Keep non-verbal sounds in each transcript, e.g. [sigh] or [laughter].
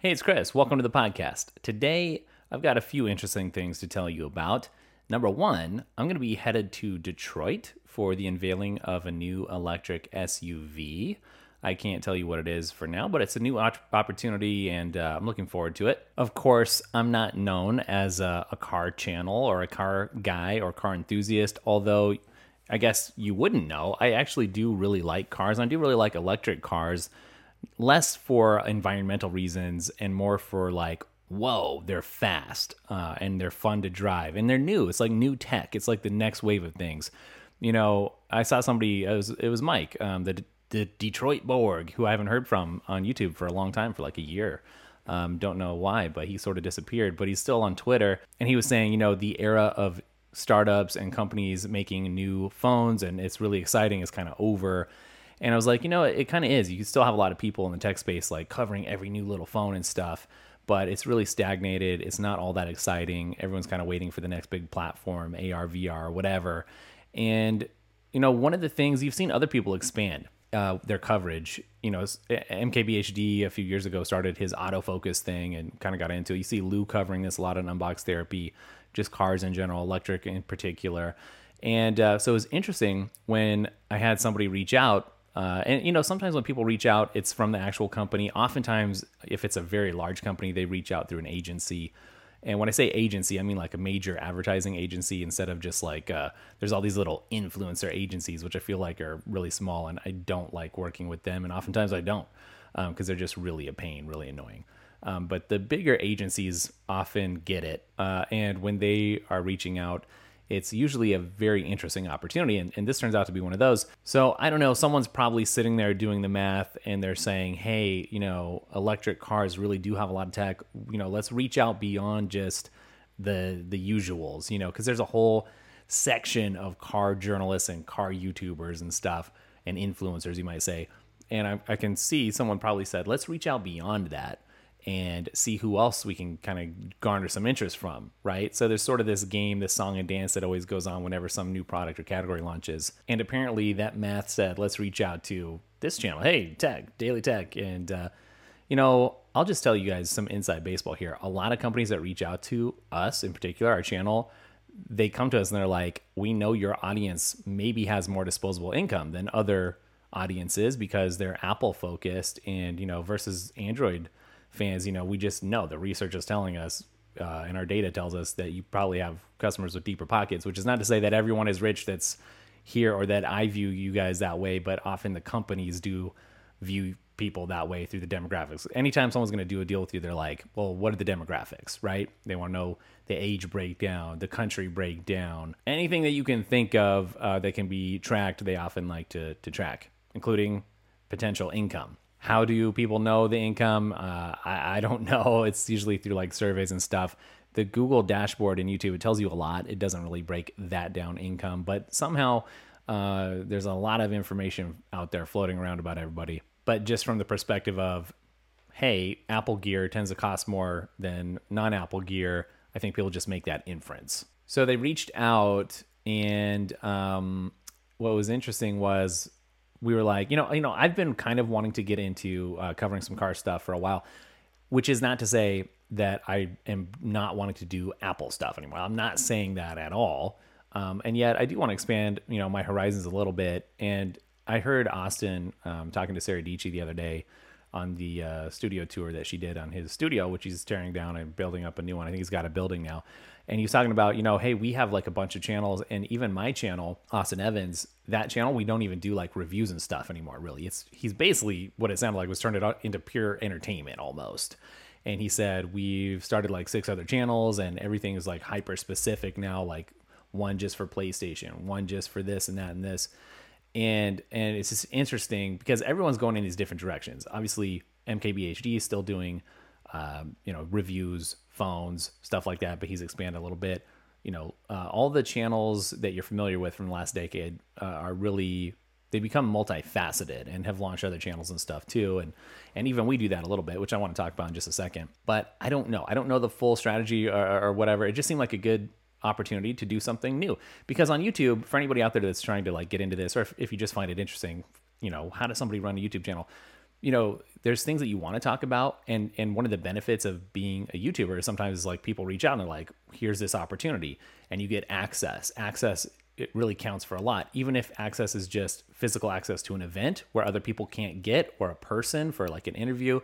Hey, it's Chris. Welcome to the podcast. Today, I've got a few interesting things to tell you about. Number one, I'm going to be headed to Detroit for the unveiling of a new electric SUV. I can't tell you what it is for now, but it's a new opportunity and uh, I'm looking forward to it. Of course, I'm not known as a, a car channel or a car guy or car enthusiast, although I guess you wouldn't know. I actually do really like cars. I do really like electric cars less for environmental reasons and more for like whoa they're fast uh, and they're fun to drive and they're new. It's like new tech. It's like the next wave of things. You know i saw somebody it was, it was mike um, the, the detroit borg who i haven't heard from on youtube for a long time for like a year. Um, don't know why but he sort of disappeared but he's still on twitter. And he was saying you know the era of startups and companies making new phones and it's really exciting. Is kind of over and I was like, you know, it, it kind of is. You still have a lot of people in the tech space like covering every new little phone and stuff, but it's really stagnated. It's not all that exciting. Everyone's kind of waiting for the next big platform, AR, VR, whatever. And you know, one of the things you've seen other people expand uh, their coverage. You know, MKBHD a few years ago started his autofocus thing and kind of got into it. You see Lou covering this a lot on Unbox Therapy, just cars in general, electric in particular. And uh, so it was interesting when I had somebody reach out uh, and you know, sometimes when people reach out, it's from the actual company. Oftentimes, if it's a very large company, they reach out through an agency. And when I say agency, I mean like a major advertising agency instead of just like uh, there's all these little influencer agencies, which I feel like are really small, and I don't like working with them. And oftentimes I don't because um, they're just really a pain, really annoying. Um, but the bigger agencies often get it, uh, and when they are reaching out it's usually a very interesting opportunity. And, and, this turns out to be one of those. So I don't know, someone's probably sitting there doing the math and they're saying, hey, you know, electric cars really do have a lot of tech. You know, let's reach out beyond just the the usuals, you know, because there's a whole section of car journalists and car YouTubers and stuff and influencers, you might say. And I, I can see someone probably said, let's reach out beyond that and see who else we can kind of garner some interest from, right? So there's sort of this game, this song and dance that always goes on whenever some new product or category launches. And apparently that math said, let's reach out to this channel. Hey, tech, daily tech. And, uh, you know, I'll just tell you guys some inside baseball here. A lot of companies that reach out to us, in particular, our channel, they come to us and they're like, we know your audience maybe has more disposable income than other audiences because they're Apple focused and, you know, versus Android fans, you know, we just know the research is telling us uh, and our data tells us that you probably have customers with deeper pockets, which is not to say that everyone is rich that's here or that I view you guys that way, but often the companies do view people that way through the demographics. Anytime someone's going to do a deal with you, they're like, well, what are the demographics, right? They want to know the age breakdown, the country breakdown, anything that you can think of uh, that can be tracked, they often like to, to track, including potential income. How do people know the income? Uh, I, I don't [laughs] know. It's usually through like surveys and stuff. The Google dashboard in YouTube, it tells you a lot. It doesn't really break that down income, but somehow uh, there's a lot of information out there floating around about everybody. But just from the perspective of, hey, Apple gear tends to cost more than non Apple gear, I think people just make that inference. So they reached out, and um, what was interesting was we were like, you know, you know, I've been kind of wanting to get into uh, covering some car stuff for a while, which is not to say that I am not wanting to do Apple stuff anymore. I'm not saying that at all. Um, and yet I do want to expand, you know, my horizons a little bit. And I heard Austin um, talking to Sarah Dietschy the other day on the uh, studio tour that she did on his studio, which he's tearing down and building up a new one. I think he's got a building now and he's talking about, you know, hey, we have like a bunch of channels, and even my channel, Austin Evans, that channel, we don't even do like reviews and stuff anymore. Really, it's he's basically what it sounded like was turned it out into pure entertainment almost. And he said we've started like six other channels, and everything is like hyper specific now, like one just for PlayStation, one just for this and that and this. And and it's just interesting because everyone's going in these different directions. Obviously, MKBHD is still doing um, you know, reviews, phones, stuff like that. But he's expanded a little bit. You know, uh, all the channels that you're familiar with from the last decade uh, are really they become multifaceted and have launched other channels and stuff too. And and even we do that a little bit, which I want to talk about in just a second. But I don't know. I don't know the full strategy or, or whatever. It just seemed like a good opportunity to do something new because on YouTube, for anybody out there that's trying to like get into this, or if, if you just find it interesting, you know, how does somebody run a YouTube channel? you know, there's things that you want to talk about, and and one of the benefits of being a YouTuber is sometimes like people reach out and they're like, here's this opportunity, and you get access. Access it really counts for a lot, even if access is just physical access to an event where other people can't get, or a person for like an interview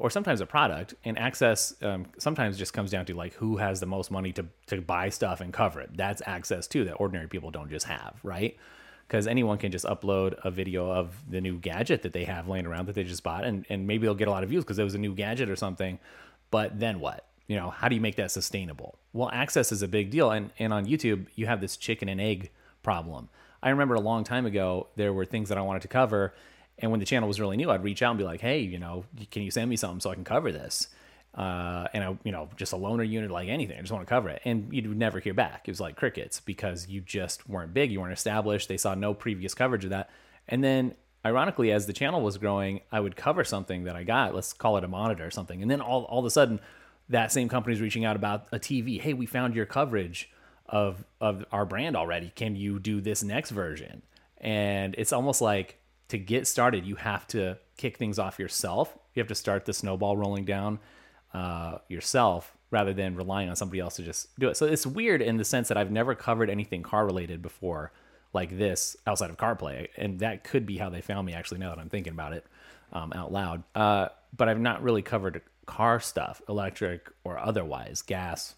or sometimes a product and access um, sometimes just comes down to like who has the most money to, to buy stuff and cover it. That's access too that ordinary people don't just have right? Because anyone can just upload a video of the new gadget that they have laying around that they just bought and, and maybe they'll get a lot of views because it was a new gadget or something but then what? You know how do you make that sustainable? Well access is a big deal and, and on youtube you have this chicken and egg problem. I remember a long time ago there were things that i wanted to cover and when the channel was really new, I'd reach out and be like, "Hey, you know, can you send me something so I can cover this?" Uh, and I, you know, just a loaner unit, like anything, I just want to cover it. And you'd never hear back. It was like crickets because you just weren't big, you weren't established. They saw no previous coverage of that. And then, ironically, as the channel was growing, I would cover something that I got. Let's call it a monitor or something. And then all all of a sudden, that same company's reaching out about a TV. Hey, we found your coverage of of our brand already. Can you do this next version? And it's almost like to get started, you have to kick things off yourself. You have to start the snowball rolling down uh, yourself rather than relying on somebody else to just do it. So it's weird in the sense that I've never covered anything car related before like this outside of CarPlay. And that could be how they found me, actually, now that I'm thinking about it um, out loud. Uh, but I've not really covered car stuff, electric or otherwise, gas.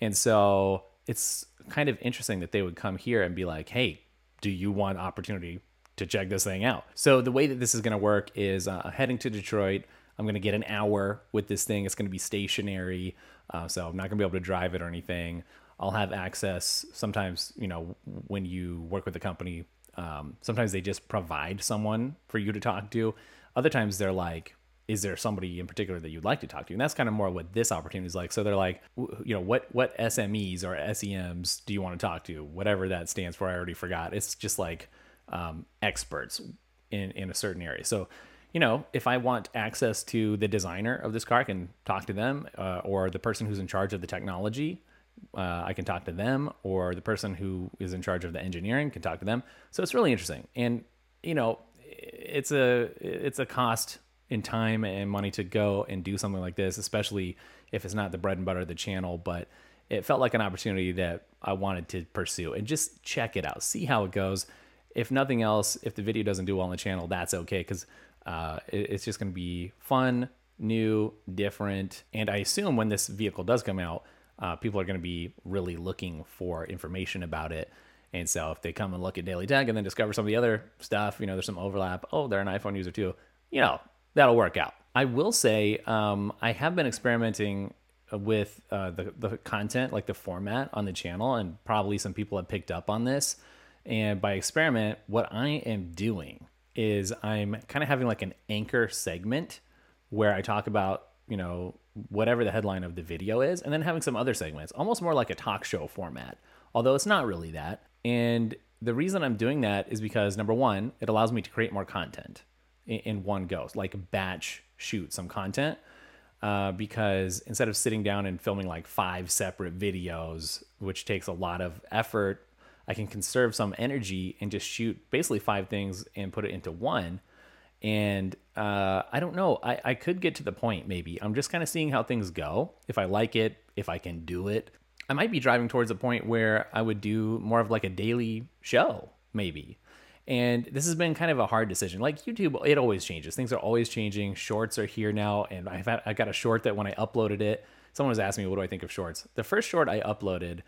And so it's kind of interesting that they would come here and be like, hey, do you want opportunity to check this thing out. So the way that this is going to work is uh, heading to Detroit. I'm going to get an hour with this thing. It's going to be stationary, uh, so I'm not going to be able to drive it or anything. I'll have access. Sometimes, you know, when you work with a company, um, sometimes they just provide someone for you to talk to. Other times they're like, is there somebody in particular that you'd like to talk to? And that's kind of more what this opportunity is like. So they're like, you know, what what SMEs or SEMs do you want to talk to? Whatever that stands for, I already forgot. It's just like um, experts in, in a certain area. So, you know, if I want access to the designer of this car, I can talk to them, uh, or the person who's in charge of the technology, uh, I can talk to them, or the person who is in charge of the engineering can talk to them. So it's really interesting, and you know, it's a it's a cost in time and money to go and do something like this, especially if it's not the bread and butter of the channel, but it felt like an opportunity that I wanted to pursue and just check it out, see how it goes if nothing else, if the video doesn't do well on the channel, that's okay because uh, it, it's just going to be fun, new, different. And I assume when this vehicle does come out, uh, people are going to be really looking for information about it. And so if they come and look at Daily Tech and then discover some of the other stuff, you know, there's some overlap. Oh, they're an iPhone user too. You know, that'll work out. I will say um, I have been experimenting with uh, the, the content, like the format on the channel, and probably some people have picked up on this. And by experiment, what I am doing is I'm kind of having like an anchor segment where I talk about, you know, whatever the headline of the video is, and then having some other segments, almost more like a talk show format, although it's not really that. And the reason I'm doing that is because number one, it allows me to create more content in, one go, like batch shoot some content. Uh, because instead of sitting down and filming like five separate videos, which takes a lot of effort I can conserve some energy and just shoot basically five things and put it into one. And uh, I don't know. I, I could get to the point maybe. I'm just kind of seeing how things go. If I like it, if I can do it. I might be driving towards a point where I would do more of like a daily show, maybe. And this has been kind of a hard decision. Like YouTube, it always changes. Things are always changing. Shorts are here now, and I've had, I got a short that when I uploaded it, someone was asking me, "What do I think of shorts?" The first short I uploaded,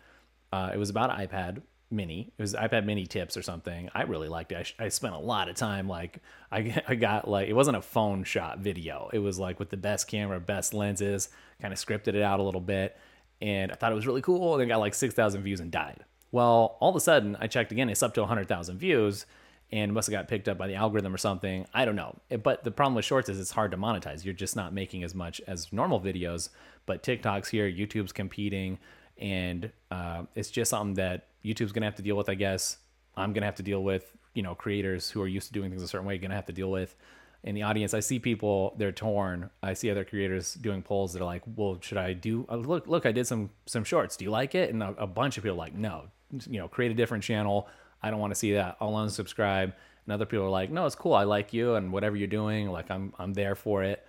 uh, it was about iPad mini. It was ipad mini tips or something. I really liked it. I, I, spent a lot of time like I, [laughs] I got like it wasn't a phone shot video. It was like with the best camera best lenses kind of scripted it out a little bit and i thought it was really cool and it got like 6000 views and died. Well all of a sudden i checked again it's up to 100000 views and must have got picked up by the algorithm or something. I don't know. But the problem with shorts is it's hard to monetize. You're just not making as much as normal videos but tiktok's here youtube's competing and uh, it's just something that YouTube's gonna have to deal with, I guess. I'm gonna have to deal with, you know, creators who are used to doing things a certain way, gonna have to deal with. In the audience, I see people they're torn. I see other creators doing polls that are like, "Well, should I do? Uh, look, look, I did some some shorts. Do you like it?" And a, a bunch of people like, "No, you know, create a different channel. I don't want to see that. I'll unsubscribe." and other people are like, no, it's cool. I like you and whatever you're doing. Like I'm I'm there for it.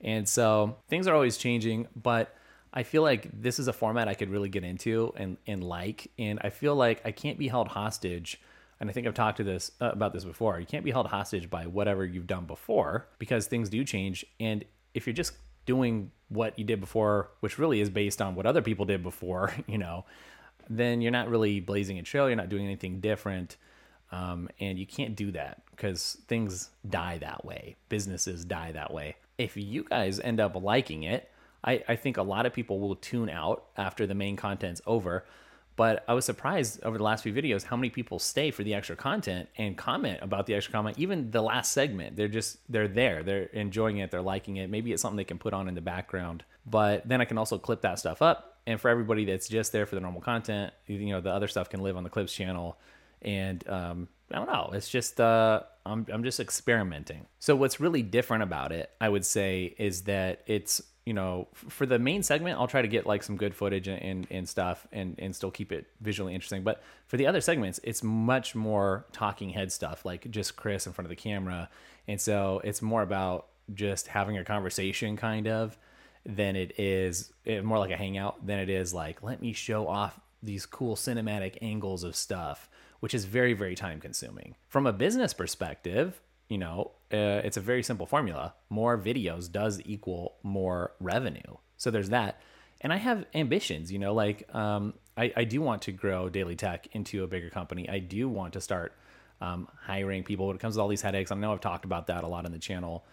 And so things are always changing, but I feel like this is a format I could really get into and and like, and I feel like I can't be held hostage. And I think I've talked to this uh, about this before. You can't be held hostage by whatever you've done before because things do change. And if you're just doing what you did before, which really is based on what other people did before, [laughs] you know, then you're not really blazing a trail. You're not doing anything different. Um, and you can't do that because things die that way. Businesses die that way. If you guys end up liking it, I, I think a lot of people will tune out after the main content's over. But I was surprised over the last few videos how many people stay for the extra content and comment about the extra comment. Even the last segment, they're just they're there, they're enjoying it, they're liking it. Maybe it's something they can put on in the background. But then I can also clip that stuff up. And for everybody that's just there for the normal content, you know, the other stuff can live on the clips channel. And um, I don't know. It's just uh, I'm I'm just experimenting. So what's really different about it, I would say, is that it's you know, for the main segment, I'll try to get like some good footage and, and, and, stuff and, and still keep it visually interesting. But for the other segments, it's much more talking head stuff, like just Chris in front of the camera. And so it's more about just having a conversation kind of than it is it, eh, more like a hangout than it is like, let me show off these cool cinematic angles of stuff, which is very, very time consuming. From a business perspective, you know, uh, it's a very simple formula. More videos does equal more revenue. So there's that. And I have ambitions, you know, like um, I, I do want to grow Daily Tech into a bigger company. I do want to start um, hiring people when it comes to all these headaches. I know I've talked about that a lot on the channel.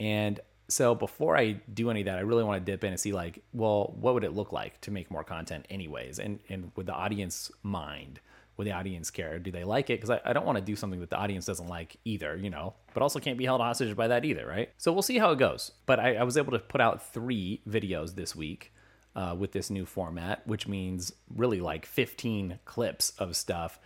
And so before I do any of that, I really want to dip in and see like, well, what would it look like to make more content anyways? And, and with the audience mind, with the audience care? Do they like it? Because I, I don't want to do something that the audience doesn't like either, you know, but also can't be held hostage by that either, right? So we'll see how it goes. But I, I was able to put out three videos this week uh, with this new format, which means really like 15 clips of stuff.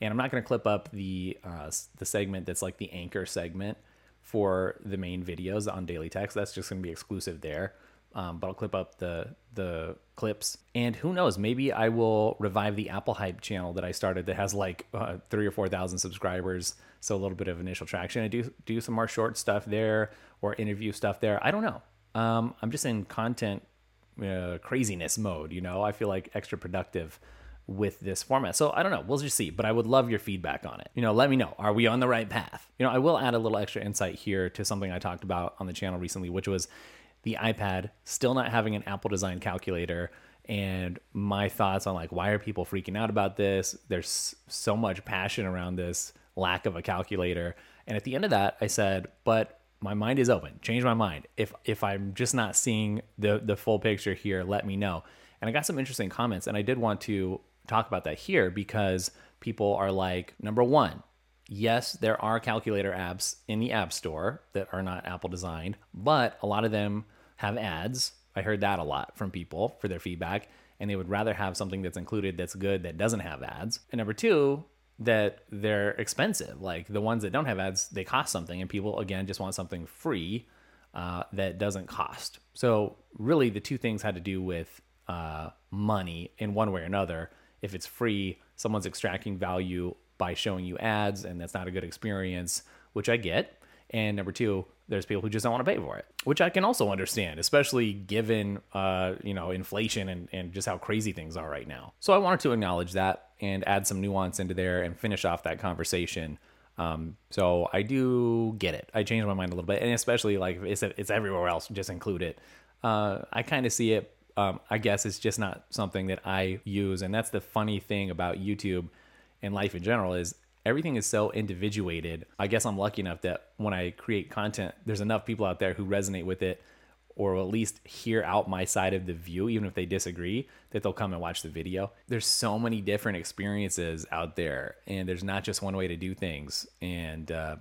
And I'm not going to clip up the uh, the segment that's like the anchor segment for the main videos on Daily Tech. That's just going to be exclusive there um, but I'll clip up the the clips. And who knows? Maybe I will revive the Apple Hype channel that I started that has like uh, three or four thousand subscribers, so a little bit of initial traction. I do do some more short stuff there or interview stuff there. I don't know. Um, I'm just in content uh, craziness mode. You know, I feel like extra productive with this format. So I don't know. We'll just see. But I would love your feedback on it. You know, let me know. Are we on the right path? You know, I will add a little extra insight here to something I talked about on the channel recently, which was the iPad still not having an Apple design calculator and my thoughts on like why are people freaking out about this? There's so much passion around this lack of a calculator. And at the end of that i said but my mind is open. Change my mind. If if i'm just not seeing the the full picture here let me know. And i got some interesting comments and i did want to talk about that here because people are like number one yes, there are calculator apps in the App Store that are not Apple designed, but a lot of them have ads. I heard that a lot from people for their feedback, and they would rather have something that's included that's good that doesn't have ads. And number two, that they're expensive. Like the ones that don't have ads, they cost something, and people again just want something free uh, that doesn't cost. So really, the two things had to do with uh, money in one way or another. If it's free, someone's extracting value by showing you ads, and that's not a good experience, which I get. And number two, there's people who just don't want to pay for it, which I can also understand, especially given uh, you know inflation and, and just how crazy things are right now. So I wanted to acknowledge that and add some nuance into there and finish off that conversation. Um, so I do get it. I changed my mind a little bit, and especially like it's it's everywhere else, just include it. Uh, I kind of see it. Um, I guess it's just not something that I use, and that's the funny thing about YouTube and life in general is everything is so individuated. I guess I'm lucky enough that when I create content, there's enough people out there who resonate with it or at least hear out my side of the view, even if they disagree, that they'll come and watch the video. There's so many different experiences out there, and there's not just one way to do things. And uh,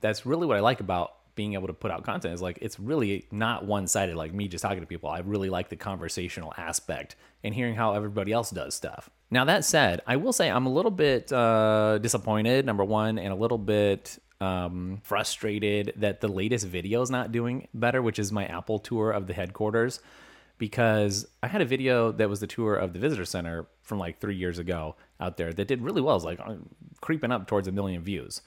that's really what I like about being able to put out content is like it's really not one sided like me just talking to people. I really like the conversational aspect and hearing how everybody else does stuff. Now that said, I will say I'm a little bit uh, disappointed. Number one, and a little bit um, frustrated that the latest video is not doing better, which is my Apple tour of the headquarters. Because I had a video that was the tour of the visitor center from like three years ago out there that did really well. It was like uh, creeping up towards a million views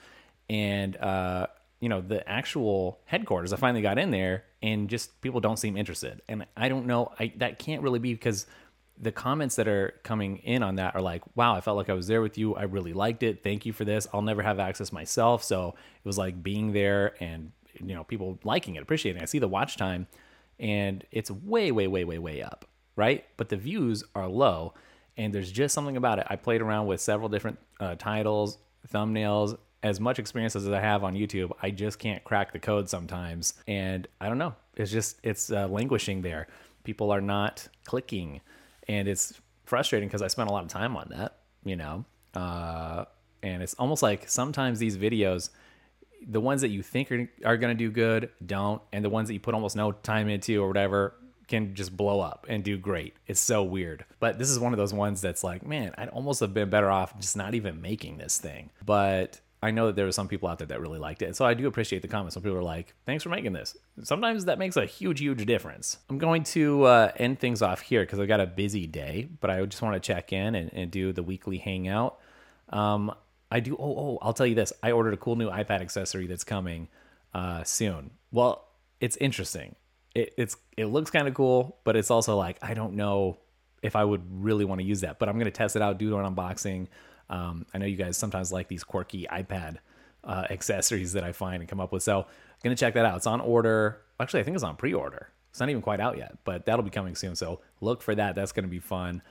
and uh, you know the actual headquarters. I finally got in there, and just people don't seem interested. And I don't know. I that can't really be because the comments that are coming in on that are like, wow, I felt like I was there with you. I really liked it. Thank you for this. I'll never have access myself. So it was like being there and, you know, people liking it, appreciating it. I see the watch time and it's way, way, way, way, way up, right? But the views are low and there's just something about it. I played around with several different uh, titles, thumbnails, as much experience as I have on YouTube, I just can't crack the code sometimes. And I don't know. It's just, it's uh, languishing there. People are not clicking and it's frustrating because I spent a lot of time on that, you know. Uh, and it's almost like sometimes these videos, the ones that you think are, are going to do good don't, and the ones that you put almost no time into or whatever can just blow up and do great. It's so weird. But this is one of those ones that's like, man, I'd almost have been better off just not even making this thing. But I know that there were some people out there that really liked it. So I do appreciate the comments. Some people are like, thanks for making this. Sometimes that makes a huge, huge difference. I'm going to uh, end things off here because I've got a busy day, but I just want to check in and, and do the weekly hangout. Um, I do. Oh, oh, I'll tell you this. I ordered a cool new iPad accessory that's coming uh, soon. Well, it's interesting. It, it's it looks kind of cool, but it's also like I don't know if I would really want to use that. But I'm gonna test it out, do an unboxing. Um, I know you guys sometimes like these quirky iPad uh, [laughs] accessories that I find and come up with. So I'm gonna check that out. It's on order. Actually, I think it's on pre-order. It's not even quite out yet, but that'll be coming soon. So look for that. That's gonna be fun.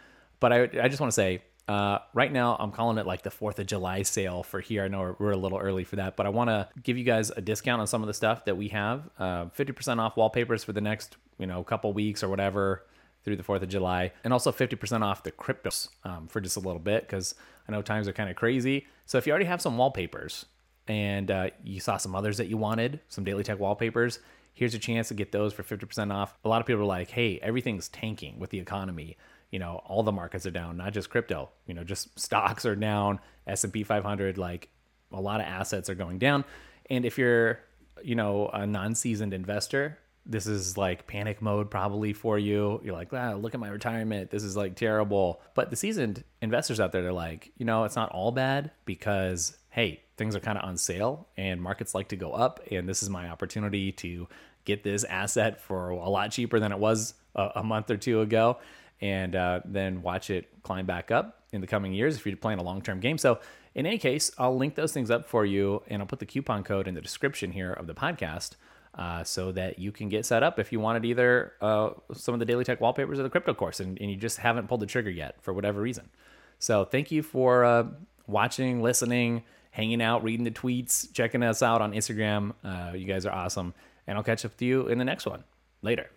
But I, I just want to say, uh, right now I'm calling it like the Fourth of July sale for here. I know we're, a little early for that, but I want to give you guys a discount on some of the stuff that we have. Uh, 50% off wallpapers for the next you know couple weeks or whatever through the 4th of July, and also 50% off the cryptos um, for just a little bit because I know times are kind of crazy. So if you already have some wallpapers and uh, you saw some others that you wanted, some Daily Tech wallpapers, here's a chance to get those for 50% off. A lot of people are like, hey, everything's tanking with the economy. You know, all the markets are down, not just crypto. You know, just stocks are down, S&P 500, like a lot of assets are going down. And if you're, you know, a non-seasoned investor, this is like panic mode probably for you. You're like, wow, look at my retirement. This is like terrible. But the seasoned investors out there, they're like, you know, it's not all bad because, hey, things are kind of on sale and markets like to go up. And this is my opportunity to get this asset for a lot cheaper than it was a, a month or two ago and uh, then watch it climb back up in the coming years if you're playing a long term game. So, in any case, I'll link those things up for you and I'll put the coupon code in the description here of the podcast uh, so that you can get set up if you wanted either uh, some of the daily tech wallpapers or the crypto course and, and, you just haven't pulled the trigger yet for whatever reason. So thank you for uh, watching, listening, hanging out, reading the tweets, checking us out on Instagram. Uh, you guys are awesome. And I'll catch up with you in the next one. Later.